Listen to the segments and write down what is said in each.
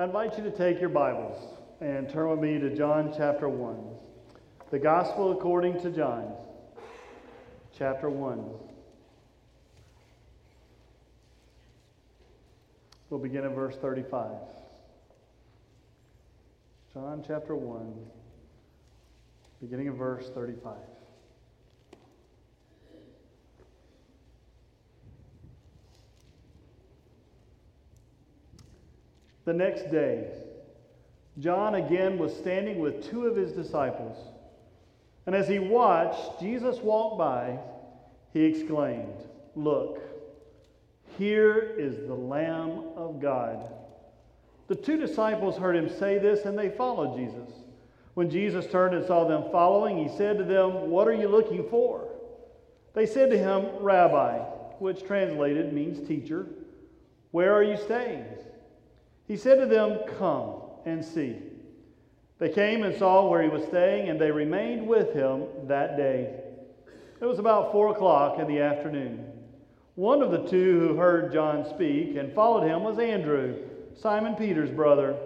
I invite you to take your Bibles and turn with me to John chapter 1. The Gospel according to John, chapter 1. We'll begin at verse 35. John chapter 1, beginning of verse 35. The next day, John again was standing with two of his disciples. And as he watched Jesus walk by, he exclaimed, Look, here is the Lamb of God. The two disciples heard him say this, and they followed Jesus. When Jesus turned and saw them following, he said to them, What are you looking for? They said to him, Rabbi, which translated means teacher, where are you staying? He said to them, Come and see. They came and saw where he was staying, and they remained with him that day. It was about four o'clock in the afternoon. One of the two who heard John speak and followed him was Andrew, Simon Peter's brother.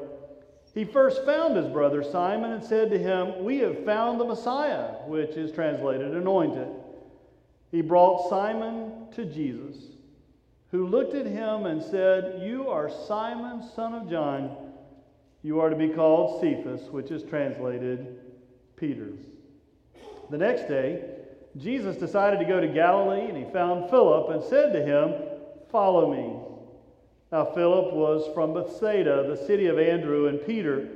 He first found his brother Simon and said to him, We have found the Messiah, which is translated anointed. He brought Simon to Jesus who looked at him and said, You are Simon, son of John. You are to be called Cephas, which is translated Peter. The next day, Jesus decided to go to Galilee, and he found Philip and said to him, Follow me. Now, Philip was from Bethsaida, the city of Andrew and Peter.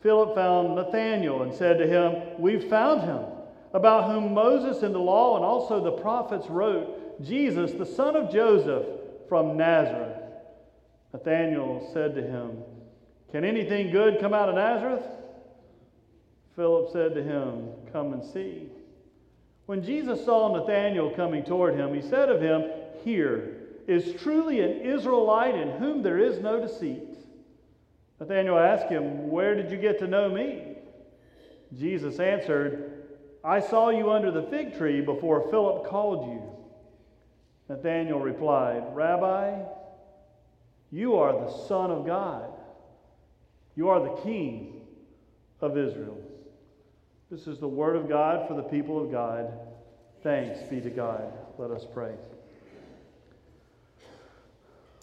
Philip found Nathanael and said to him, We've found him, about whom Moses in the law and also the prophets wrote Jesus, the son of Joseph from Nazareth. Nathanael said to him, Can anything good come out of Nazareth? Philip said to him, Come and see. When Jesus saw Nathanael coming toward him, he said of him, Here is truly an Israelite in whom there is no deceit. Nathanael asked him, Where did you get to know me? Jesus answered, I saw you under the fig tree before Philip called you. Nathanael replied, Rabbi, you are the Son of God. You are the King of Israel. This is the word of God for the people of God. Thanks be to God. Let us pray.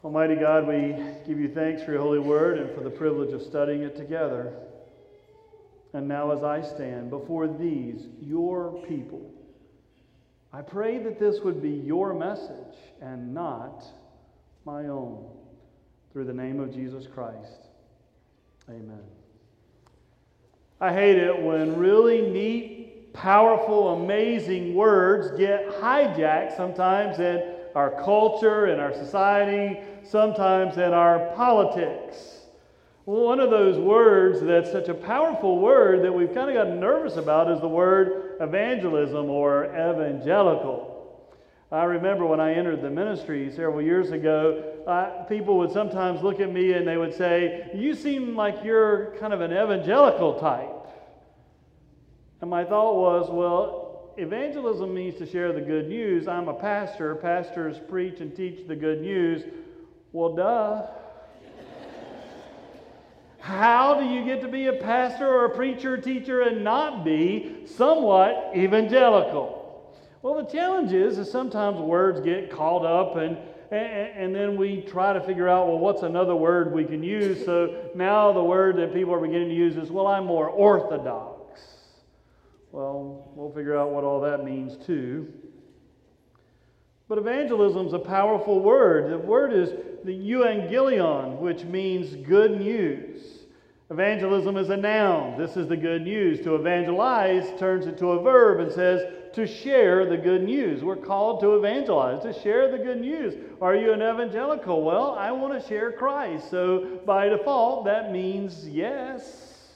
Almighty God, we give you thanks for your holy word and for the privilege of studying it together. And now, as I stand before these, your people, I pray that this would be your message and not my own. Through the name of Jesus Christ. Amen. I hate it when really neat, powerful, amazing words get hijacked sometimes in our culture, in our society, sometimes in our politics. One of those words that's such a powerful word that we've kind of gotten nervous about is the word evangelism or evangelical. I remember when I entered the ministry several years ago, uh, people would sometimes look at me and they would say, You seem like you're kind of an evangelical type. And my thought was, Well, evangelism means to share the good news. I'm a pastor. Pastors preach and teach the good news. Well, duh. How do you get to be a pastor or a preacher or teacher and not be somewhat evangelical? Well, the challenge is, is sometimes words get caught up and, and, and then we try to figure out, well, what's another word we can use? So now the word that people are beginning to use is, well, I'm more orthodox. Well, we'll figure out what all that means too. But evangelism is a powerful word. The word is the euangelion, which means good news. Evangelism is a noun. This is the good news. To evangelize turns into a verb and says to share the good news. We're called to evangelize, to share the good news. Are you an evangelical? Well, I want to share Christ. So by default, that means yes.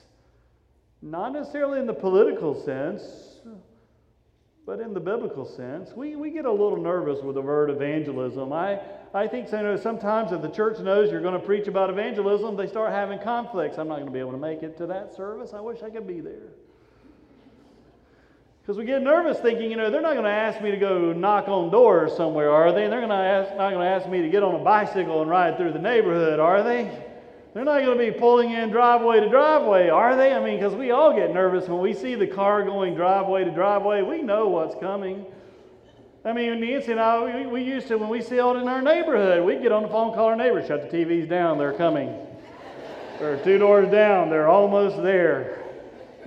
Not necessarily in the political sense, but in the biblical sense. We, we get a little nervous with the word evangelism. I, I think you know, sometimes if the church knows you're going to preach about evangelism, they start having conflicts. I'm not going to be able to make it to that service. I wish I could be there. Because we get nervous thinking, you know, they're not going to ask me to go knock on doors somewhere, are they? They're going to ask, not going to ask me to get on a bicycle and ride through the neighborhood, are they? They're not going to be pulling in driveway to driveway, are they? I mean, because we all get nervous when we see the car going driveway to driveway. We know what's coming. I mean, Nancy and I, we, we used to, when we see it in our neighborhood, we'd get on the phone, call our neighbors, shut the TVs down, they're coming. they're two doors down, they're almost there.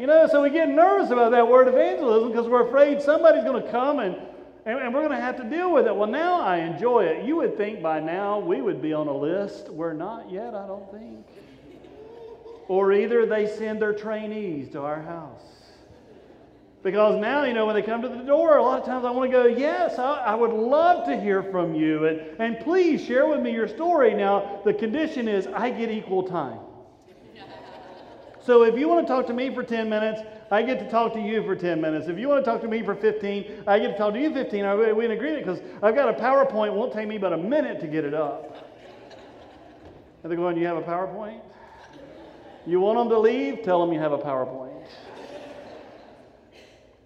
You know, so we get nervous about that word evangelism because we're afraid somebody's going to come and and, and we're going to have to deal with it. Well, now I enjoy it. You would think by now we would be on a list. We're not yet, I don't think. Or either they send their trainees to our house. Because now, you know, when they come to the door, a lot of times I want to go, Yes, I, I, would love to hear from you. And, and please share with me your story. Now, the condition is I get equal time. So if you want to talk to me for 10 minutes, I get to talk to you for 10 minutes. If you want to talk to me for 15, I get to talk to you 15. Are we in agreement? Because I've got a PowerPoint. It won't take me but a minute to get it up. And they're going, You have a PowerPoint? You want them to leave? Tell them you have a PowerPoint.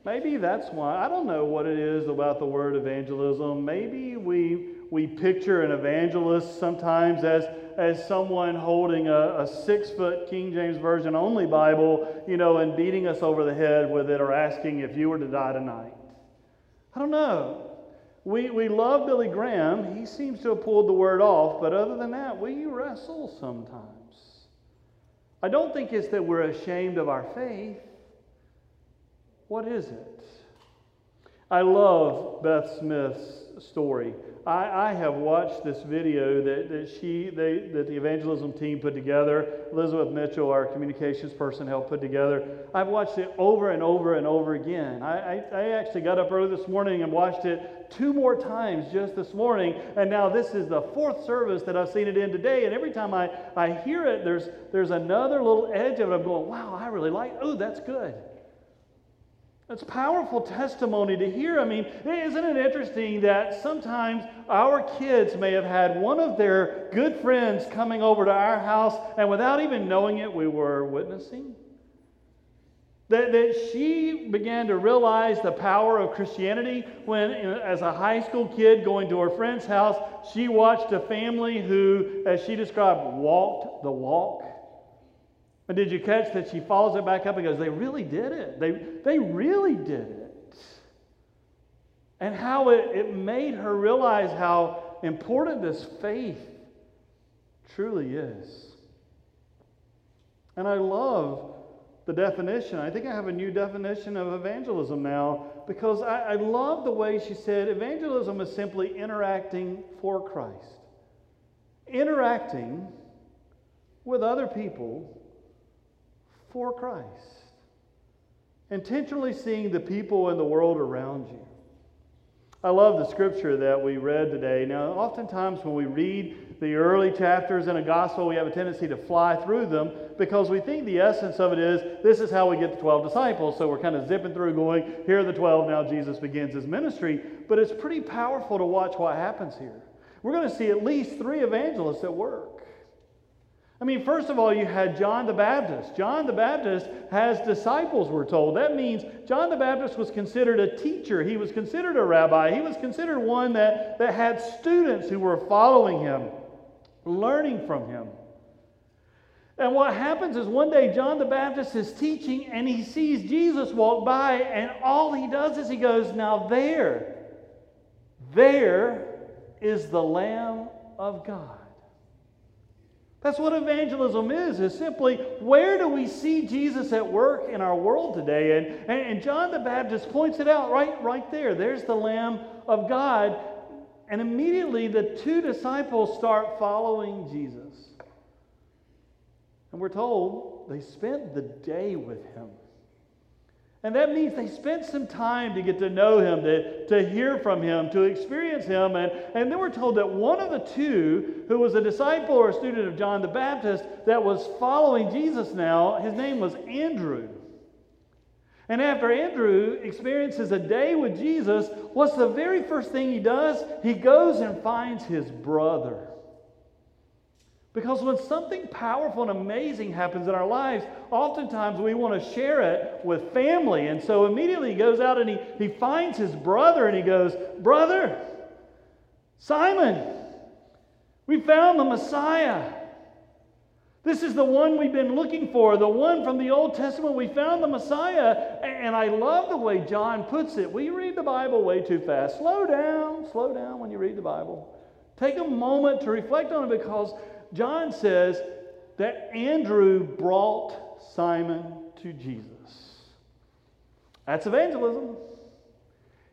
Maybe that's why. I don't know what it is about the word evangelism. Maybe we, we picture an evangelist sometimes as as someone holding a, a six foot King James Version only Bible, you know, and beating us over the head with it or asking if you were to die tonight. I don't know. We, we love Billy Graham. He seems to have pulled the word off, but other than that, we wrestle sometimes. I don't think it's that we're ashamed of our faith. What is it? I love Beth Smith's story. I, I have watched this video that, that she they, that the evangelism team put together. Elizabeth Mitchell, our communications person, helped put together. I've watched it over and over and over again. I, I, I actually got up early this morning and watched it two more times just this morning, and now this is the fourth service that I've seen it in today. And every time I, I hear it, there's there's another little edge of it. I'm going, wow, I really like. Oh, that's good. It's powerful testimony to hear. I mean, isn't it interesting that sometimes our kids may have had one of their good friends coming over to our house, and without even knowing it, we were witnessing? That, that she began to realize the power of Christianity when, as a high school kid going to her friend's house, she watched a family who, as she described, walked the walk. And did you catch that she follows it back up and goes, They really did it. They, they really did it. And how it, it made her realize how important this faith truly is. And I love the definition. I think I have a new definition of evangelism now because I, I love the way she said evangelism is simply interacting for Christ, interacting with other people for Christ. Intentionally seeing the people in the world around you. I love the scripture that we read today. Now, oftentimes when we read the early chapters in a gospel, we have a tendency to fly through them because we think the essence of it is this is how we get the 12 disciples. So we're kind of zipping through, going, here are the 12, now Jesus begins his ministry. But it's pretty powerful to watch what happens here. We're going to see at least three evangelists at work. I mean, first of all, you had John the Baptist. John the Baptist has disciples, we're told. That means John the Baptist was considered a teacher. He was considered a rabbi. He was considered one that, that had students who were following him, learning from him. And what happens is one day John the Baptist is teaching and he sees Jesus walk by, and all he does is he goes, Now there, there is the Lamb of God. That's what evangelism is, is simply where do we see Jesus at work in our world today? And, and, and, John the Baptist points it out right, right there. There's the Lamb of God. And immediately the two disciples start following Jesus. And we're told they spent the day with him. And that means they spent some time to get to know him, to, to hear from him, to experience him. And, and then we're told that one of the two, who was a disciple or a student of John the Baptist, that was following Jesus now, his name was Andrew. And after Andrew experiences a day with Jesus, what's the very first thing he does? He goes and finds his brother. Because when something powerful and amazing happens in our lives, oftentimes we want to share it with family. And so immediately he goes out and he, he finds his brother and he goes, Brother, Simon, we found the Messiah. This is the one we've been looking for, the one from the Old Testament. We found the Messiah. And I love the way John puts it. We read the Bible way too fast. Slow down, slow down when you read the Bible. Take a moment to reflect on it because John says that Andrew brought Simon to Jesus. That's evangelism.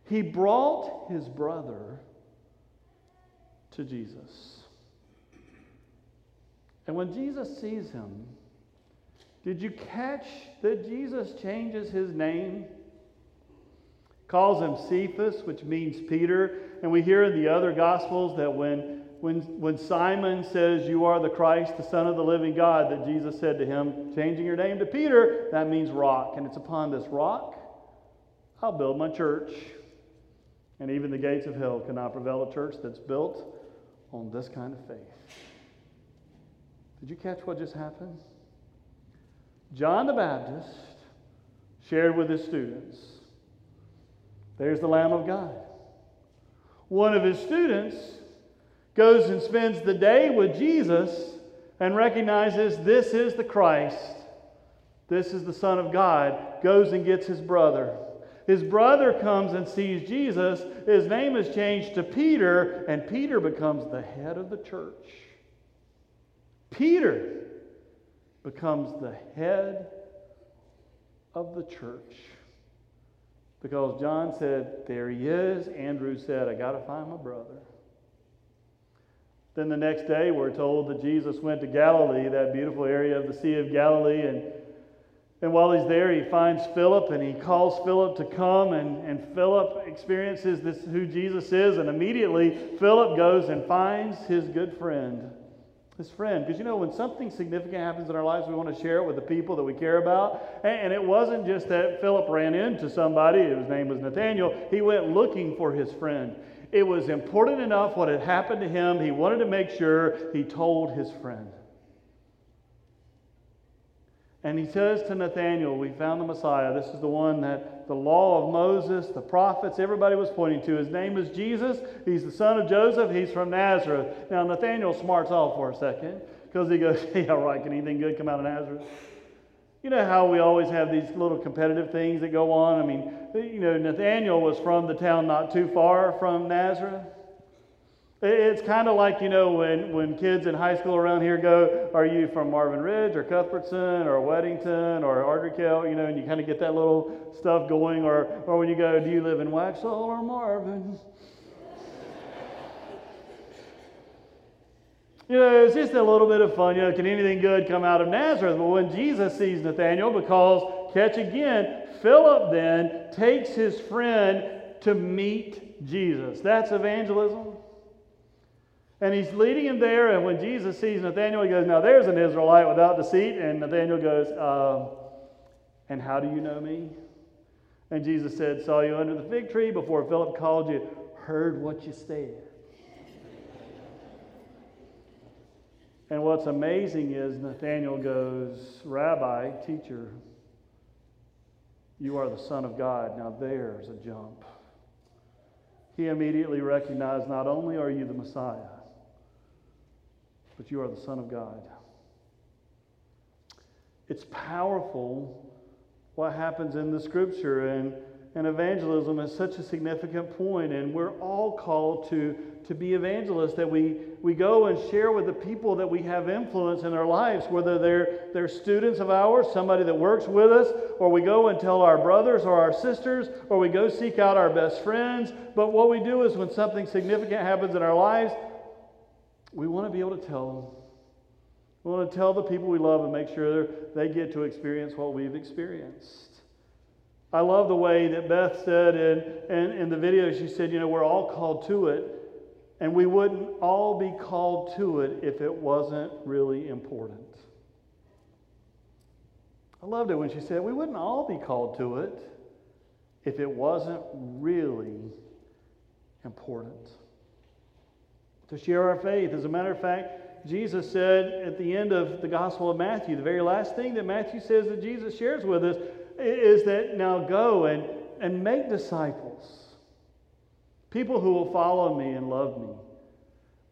He brought his brother to Jesus. And when Jesus sees him, did you catch that Jesus changes his name? Calls him Cephas, which means Peter. And we hear in the other Gospels that when, when, when Simon says, You are the Christ, the Son of the living God, that Jesus said to him, Changing your name to Peter, that means rock. And it's upon this rock I'll build my church. And even the gates of hell cannot prevail a church that's built on this kind of faith. Did you catch what just happened? John the Baptist shared with his students. There's the Lamb of God. One of his students goes and spends the day with Jesus and recognizes this is the Christ, this is the Son of God, goes and gets his brother. His brother comes and sees Jesus. His name is changed to Peter, and Peter becomes the head of the church. Peter becomes the head of the church. Because John said, There he is. Andrew said, I got to find my brother. Then the next day, we're told that Jesus went to Galilee, that beautiful area of the Sea of Galilee, and and while he's there, he finds Philip and he calls Philip to come. And, and Philip experiences this, who Jesus is. And immediately, Philip goes and finds his good friend. His friend. Because you know, when something significant happens in our lives, we want to share it with the people that we care about. And, and it wasn't just that Philip ran into somebody, his name was Nathanael. He went looking for his friend. It was important enough what had happened to him. He wanted to make sure he told his friend. And he says to Nathanael, We found the Messiah. This is the one that the law of Moses, the prophets, everybody was pointing to. His name is Jesus. He's the son of Joseph. He's from Nazareth. Now, Nathanael smarts off for a second because he goes, Yeah, right. Can anything good come out of Nazareth? You know how we always have these little competitive things that go on? I mean, you know, Nathanael was from the town not too far from Nazareth. It's kind of like, you know, when, when kids in high school around here go, Are you from Marvin Ridge or Cuthbertson or Weddington or Ardrey Kell? You know, and you kind of get that little stuff going. Or, or when you go, Do you live in Waxhaw or Marvin? You know, it's just a little bit of fun. You know, can anything good come out of Nazareth? But when Jesus sees Nathanael, because, catch again, Philip then takes his friend to meet Jesus. That's evangelism. And he's leading him there, and when Jesus sees Nathanael, he goes, Now there's an Israelite without deceit. And Nathanael goes, uh, And how do you know me? And Jesus said, Saw you under the fig tree before Philip called you, heard what you said. And what's amazing is Nathanael goes, Rabbi, teacher, you are the Son of God. Now there's a jump. He immediately recognized not only are you the Messiah, but you are the Son of God. It's powerful what happens in the scripture, and, and evangelism is such a significant point, and we're all called to, to be evangelists, that we, we go and share with the people that we have influence in their lives, whether they're, they're students of ours, somebody that works with us, or we go and tell our brothers or our sisters, or we go seek out our best friends. But what we do is when something significant happens in our lives, we want to be able to tell them. We want to tell the people we love and make sure they get to experience what we've experienced. I love the way that Beth said in, in, in the video, she said, you know, we're all called to it, and we wouldn't all be called to it if it wasn't really important. I loved it when she said, we wouldn't all be called to it if it wasn't really important to share our faith. As a matter of fact, Jesus said at the end of the Gospel of Matthew, the very last thing that Matthew says that Jesus shares with us is that now go and, and make disciples, people who will follow me and love me.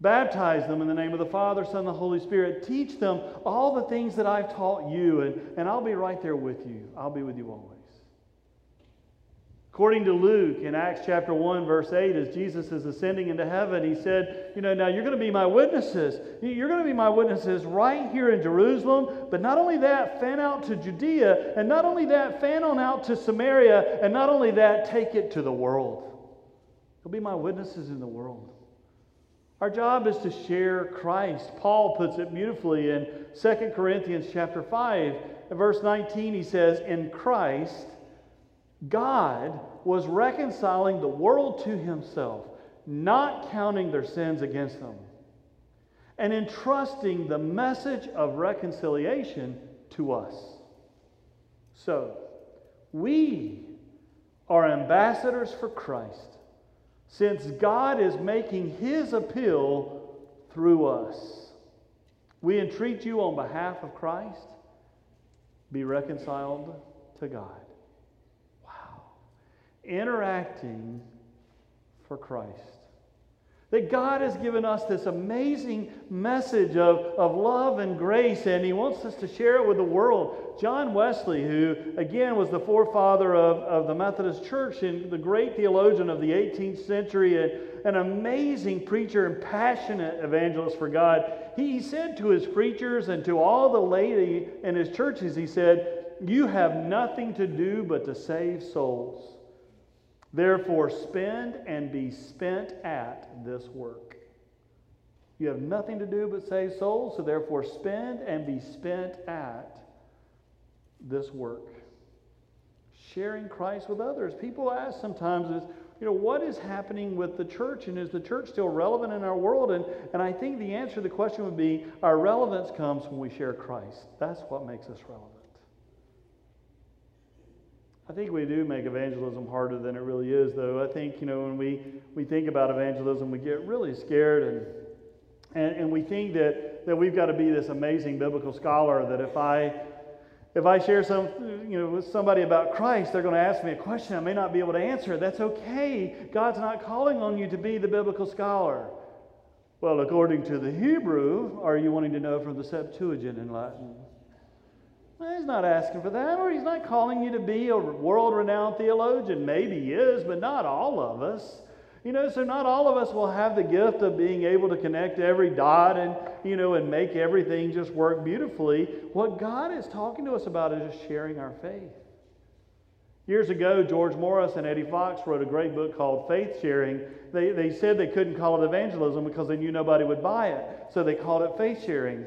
Baptize them in the name of the Father, Son, and the Holy Spirit. Teach them all the things that I've taught you, and, and I'll be right there with you. I'll be with you always. According to Luke in Acts chapter 1, verse 8, as Jesus is ascending into heaven, he said, You know, now you're going to be my witnesses. You're going to be my witnesses right here in Jerusalem, but not only that, fan out to Judea, and not only that, fan on out to Samaria, and not only that, take it to the world. You'll be my witnesses in the world. Our job is to share Christ. Paul puts it beautifully in 2 Corinthians chapter 5, verse 19. He says, In Christ, God was reconciling the world to himself, not counting their sins against them, and entrusting the message of reconciliation to us. So, we are ambassadors for Christ since God is making his appeal through us. We entreat you on behalf of Christ, be reconciled to God. Interacting for Christ. That God has given us this amazing message of, of love and grace, and He wants us to share it with the world. John Wesley, who again was the forefather of, of the Methodist Church and the great theologian of the 18th century, and an amazing preacher and passionate evangelist for God, he said to his preachers and to all the laity in his churches, he said, You have nothing to do but to save souls. Therefore, spend and be spent at this work. You have nothing to do but save souls, so therefore, spend and be spent at this work. Sharing Christ with others. People ask sometimes, is, you know, what is happening with the church, and is the church still relevant in our world? And, and I think the answer to the question would be our relevance comes when we share Christ. That's what makes us relevant. I think we do make evangelism harder than it really is, though. I think, you know, when we, we think about evangelism, we get really scared and, and, and we think that, that we've got to be this amazing biblical scholar that if I, if I share some, you know, with somebody about Christ, they're going to ask me a question I may not be able to answer. That's okay. God's not calling on you to be the biblical scholar. Well, according to the Hebrew, are you wanting to know from the Septuagint in Latin? He's not asking for that, or he's not calling you to be a world renowned theologian. Maybe he is, but not all of us. You know, so not all of us will have the gift of being able to connect every dot and, you know, and make everything just work beautifully. What God is talking to us about is just sharing our faith. Years ago, George Morris and Eddie Fox wrote a great book called Faith Sharing. They, they said they couldn't call it evangelism because they knew nobody would buy it, so they called it faith sharing.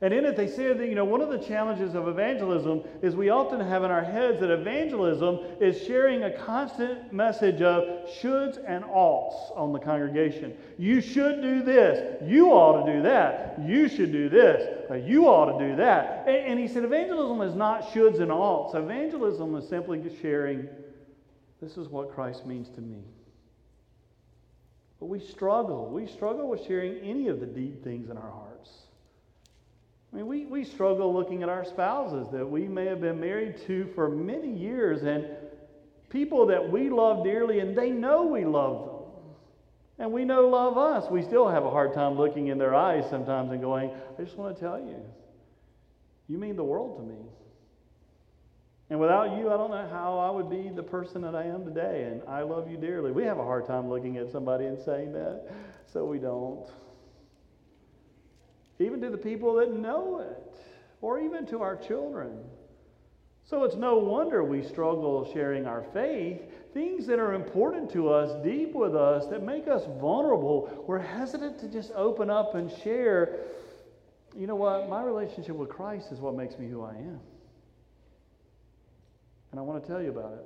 And in it, they said that, you know, one of the challenges of evangelism is we often have in our heads that evangelism is sharing a constant message of shoulds and oughts on the congregation. You should do this. You ought to do that. You should do this. Uh, you ought to do that. And, and he said evangelism is not shoulds and oughts. Evangelism is simply sharing this is what Christ means to me. But we struggle. We struggle with sharing any of the deep things in our hearts. I mean, we, we struggle looking at our spouses that we may have been married to for many years and people that we love dearly and they know we love them. And we know love us. We still have a hard time looking in their eyes sometimes and going, I just want to tell you, you mean the world to me. And without you, I don't know how I would be the person that I am today. And I love you dearly. We have a hard time looking at somebody and saying that, so we don't even to the people that know it, or even to our children. So it's no wonder we struggle sharing our faith. Things that are important to us, deep with us, that make us vulnerable, we're hesitant to just open up and share. You know what? My relationship with Christ is what makes me who I am. And I want to tell you about it.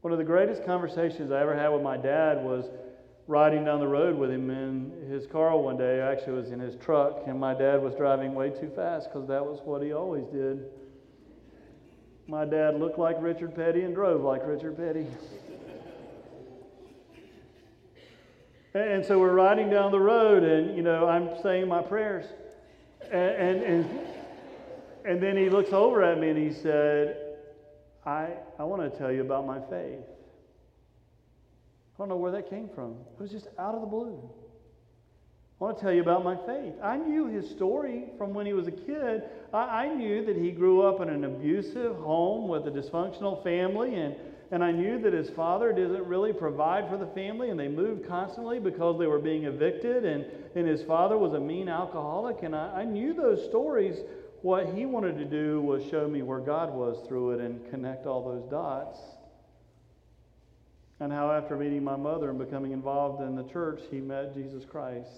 One of the greatest conversations I ever had with my dad was riding down the road with him in his car one day. Actually, was in his truck, and my dad was driving way too fast because that was what he always did. My dad looked like Richard Petty and drove like Richard Petty. and so we're riding down the road, and you know, I'm saying my prayers, and and and, and then he looks over at me and he said, "I I want to tell you about my faith." I don't know where that came from. It was just out of the blue. I want to tell you about my faith. I knew his story from when he was a kid. I, I, knew that he grew up in an abusive home with a dysfunctional family, and, and I knew that his father didn't really provide for the family, and they moved constantly because they were being evicted, and, and his father was a mean alcoholic. And I, I knew those stories. What he wanted to do was show me where God was through it and connect all those dots and how after meeting my mother and becoming involved in the church, he met Jesus Christ.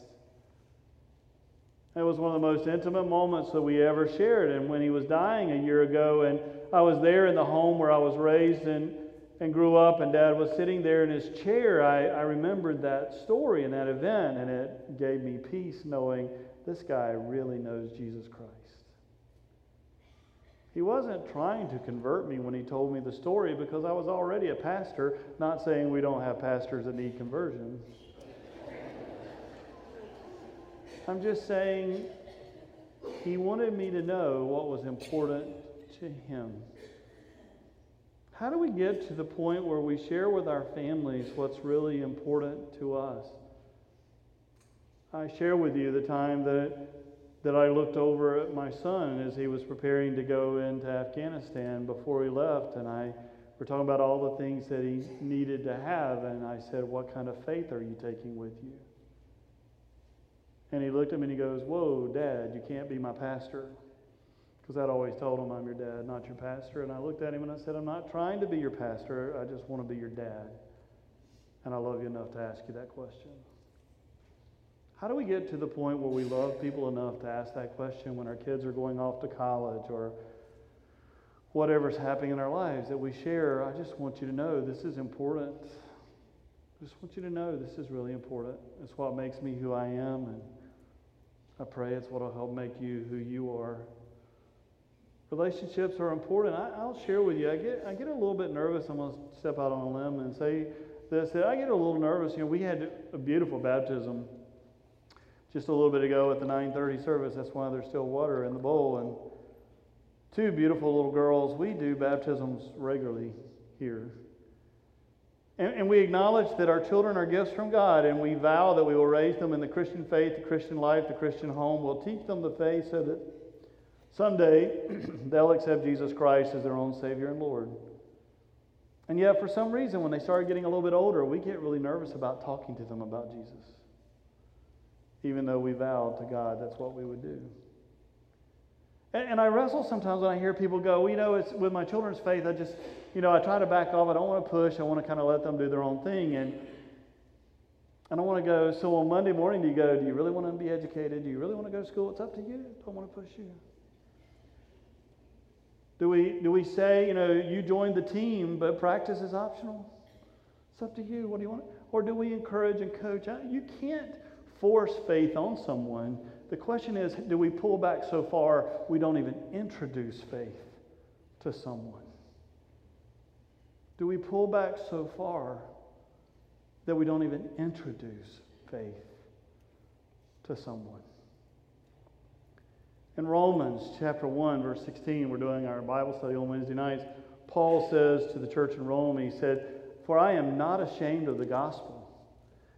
It was one of the most intimate moments that we ever shared. And when he was dying a year ago, and I was there in the home where I was raised and, and grew up, and dad was sitting there in his chair, I, I remembered that story and that event, and it gave me peace knowing this guy really knows Jesus Christ. He wasn't trying to convert me when he told me the story because I was already a pastor, not saying we don't have pastors that need conversion. I'm just saying he wanted me to know what was important to him. How do we get to the point where we share with our families what's really important to us? I share with you the time that that I looked over at my son as he was preparing to go into Afghanistan before he left, and I were talking about all the things that he needed to have, and I said, "What kind of faith are you taking with you?" And he looked at me and he goes, "Whoa, Dad, you can't be my pastor." Because I'd always told him, I'm your dad, not your pastor. And I looked at him and I said, I'm not trying to be your pastor. I just want to be your dad. And I love you enough to ask you that question. How do we get to the point where we love people enough to ask that question when our kids are going off to college or whatever's happening in our lives that we share? I just want you to know this is important. I just want you to know this is really important. It's what makes me who I am, and I pray it's what will help make you who you are. Relationships are important. I, will share with you. I get I get a little bit nervous. I'm to step out on a limb and say this. That I get a little nervous. You know, we had a beautiful baptism just a little bit ago at the 9:30 service. That's why there's still water in the bowl. And two beautiful little girls. We do baptisms regularly here. And, and, we acknowledge that our children are gifts from God, and we vow that we will raise them in the Christian faith, the Christian life, the Christian home. We'll teach them the faith so that someday they'll accept Jesus Christ as their own Savior and Lord. And yet, for some reason, when they start getting a little bit older, we get really nervous about talking to them about Jesus even though we vowed to God that's what we would do. And, and I wrestle sometimes when I hear people go, well, you know, it's with my children's faith, I just, you know, I try to back off. I don't want to push. I want to kind of let them do their own thing. And I don't want to go, so on Monday morning, do you go, do you really want to be educated? Do you really want to go to school? It's up to you. I don't want to push you. Do we, do we say, you know, you joined the team, but practice is optional? It's up to you. What do you want? Or do we encourage and coach? You can't force faith on someone. The question is do we pull back so far we don't even introduce faith to someone? Do we pull back so far that we don't even introduce faith to someone? In Romans chapter 1, verse 16, we're doing our Bible study on Wednesday nights. Paul says to the church in Rome, he said, For I am not ashamed of the gospel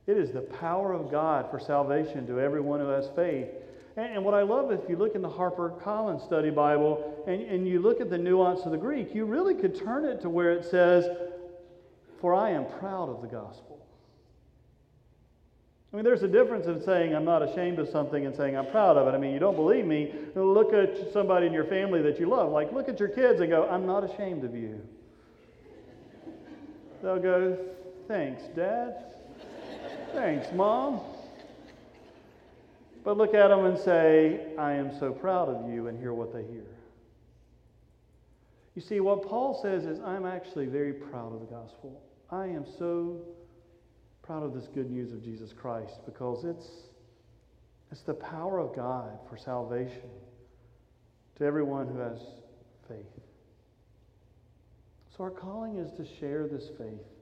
it is the power of God for salvation to everyone who has faith. And, and what I love, if you look in the Harper Collins Study Bible and, and you look at the nuance of the Greek, you really could turn it to where it says, For I am proud of the gospel. I mean, there's a difference in saying I'm not ashamed of something and saying I'm proud of it. I mean, you don't believe me, look at somebody in your family that you love. Like, look at your kids and go, I'm not ashamed of you. They'll go, Thanks, Dad. Thanks, Mom. But look at them and say, I am so proud of you, and hear what they hear. You see, what Paul says is, I'm actually very proud of the gospel. I am so proud of this good news of Jesus Christ because it's, it's the power of God for salvation to everyone who has faith. So, our calling is to share this faith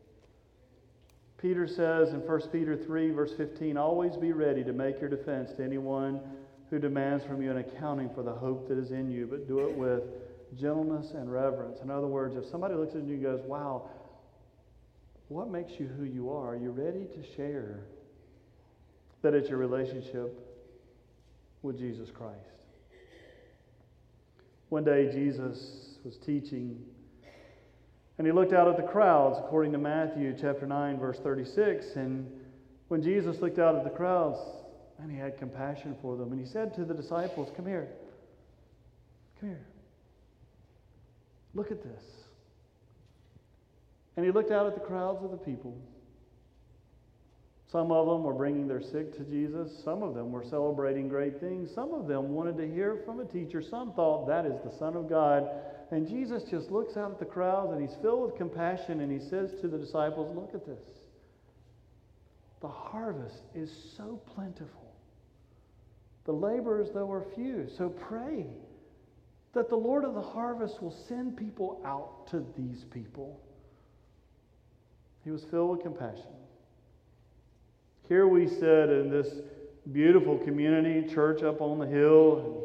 Peter says in 1 Peter 3, verse 15, always be ready to make your defense to anyone who demands from you an accounting for the hope that is in you, but do it with gentleness and reverence. In other words, if somebody looks at you and goes, wow, what makes you who you are? Are you ready to share that it's your relationship with Jesus Christ? One day, Jesus was teaching, and he looked out at the crowds, according to Matthew chapter 9, verse 36. And when Jesus looked out at the crowds, and he had compassion for them, and he said to the disciples, Come here. Come here. Look at this. And he looked out at the crowds of the people. Some of them were bringing their sick to Jesus. Some of them were celebrating great things. Some of them wanted to hear from a teacher. Some thought that is the Son of God. And Jesus just looks out at the crowds and he's filled with compassion and he says to the disciples, Look at this. The harvest is so plentiful. The laborers, though, are few. So pray that the Lord of the harvest will send people out to these people. He was filled with compassion. Here we sit in this beautiful community, church up on the hill.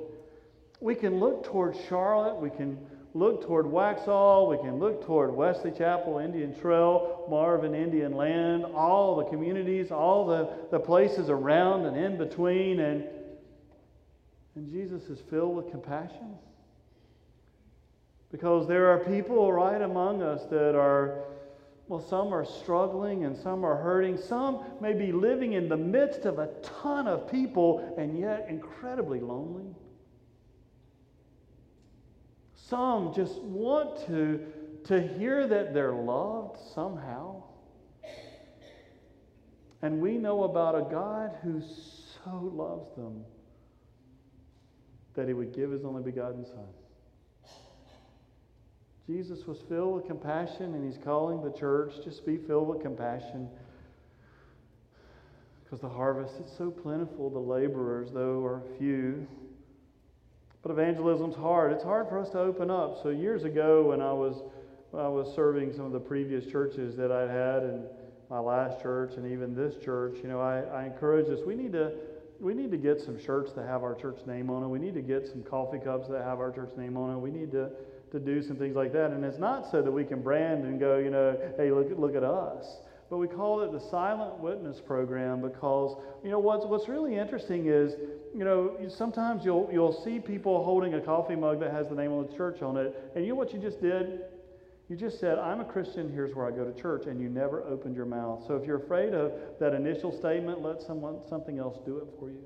We can look toward Charlotte. We can look toward Waxhaw. We can look toward Wesley Chapel, Indian Trail, Marvin, Indian Land, all the communities, all the, the places around and in between. And, and Jesus is filled with compassion. Because there are people right among us that are well, some are struggling and some are hurting. Some may be living in the midst of a ton of people and yet incredibly lonely. Some just want to, to hear that they're loved somehow. And we know about a God who so loves them that he would give his only begotten Son. Jesus was filled with compassion, and he's calling the church just be filled with compassion. Because the harvest is so plentiful, the laborers, though, are few. But evangelism's hard. It's hard for us to open up. So years ago, when I was when I was serving some of the previous churches that I had, and my last church, and even this church, you know, I, I encourage us. We need to we need to get some shirts that have our church name on it. We need to get some coffee cups that have our church name on it. We need to to do some things like that. And it's not so that we can brand and go, you know, hey, look, look at us. But we call it the silent witness program because, you know, what's, what's really interesting is, you know, sometimes you'll, you'll see people holding a coffee mug that has the name of the church on it. And you know what you just did? You just said, I'm a Christian, here's where I go to church, and you never opened your mouth. So if you're afraid of that initial statement, let someone, something else do it for you.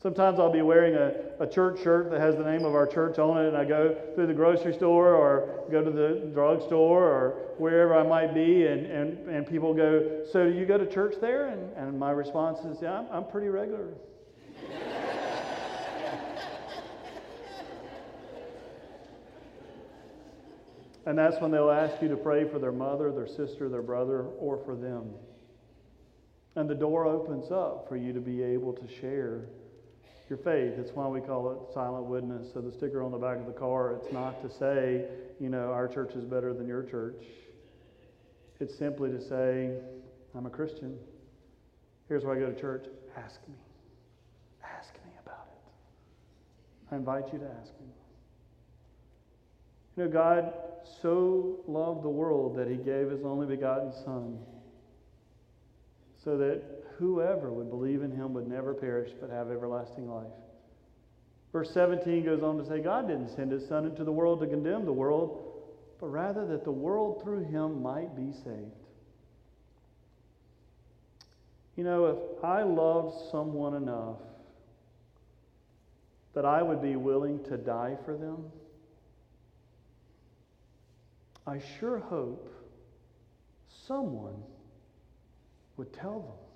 Sometimes I'll be wearing a, a church shirt that has the name of our church on it, and I go through the grocery store or go to the drugstore or wherever I might be, and, and, and people go, So do you go to church there? And, and my response is, Yeah, I'm, I'm pretty regular. and that's when they'll ask you to pray for their mother, their sister, their brother, or for them. And the door opens up for you to be able to share your faith. It's why we call it silent witness. So the sticker on the back of the car, it's not to say, you know, our church is better than your church. It's simply to say, I'm a Christian. Here's where I go to church. Ask me. Ask me about it. I invite you to ask me. You know, God so loved the world that he gave his only begotten Son so that whoever would believe in him would never perish but have everlasting life. Verse 17 goes on to say, God didn't send his Son into the world to condemn the world, but rather that the world through him might be saved. You know, if I loved someone enough that I would be willing to die for them, I sure hope someone would tell them.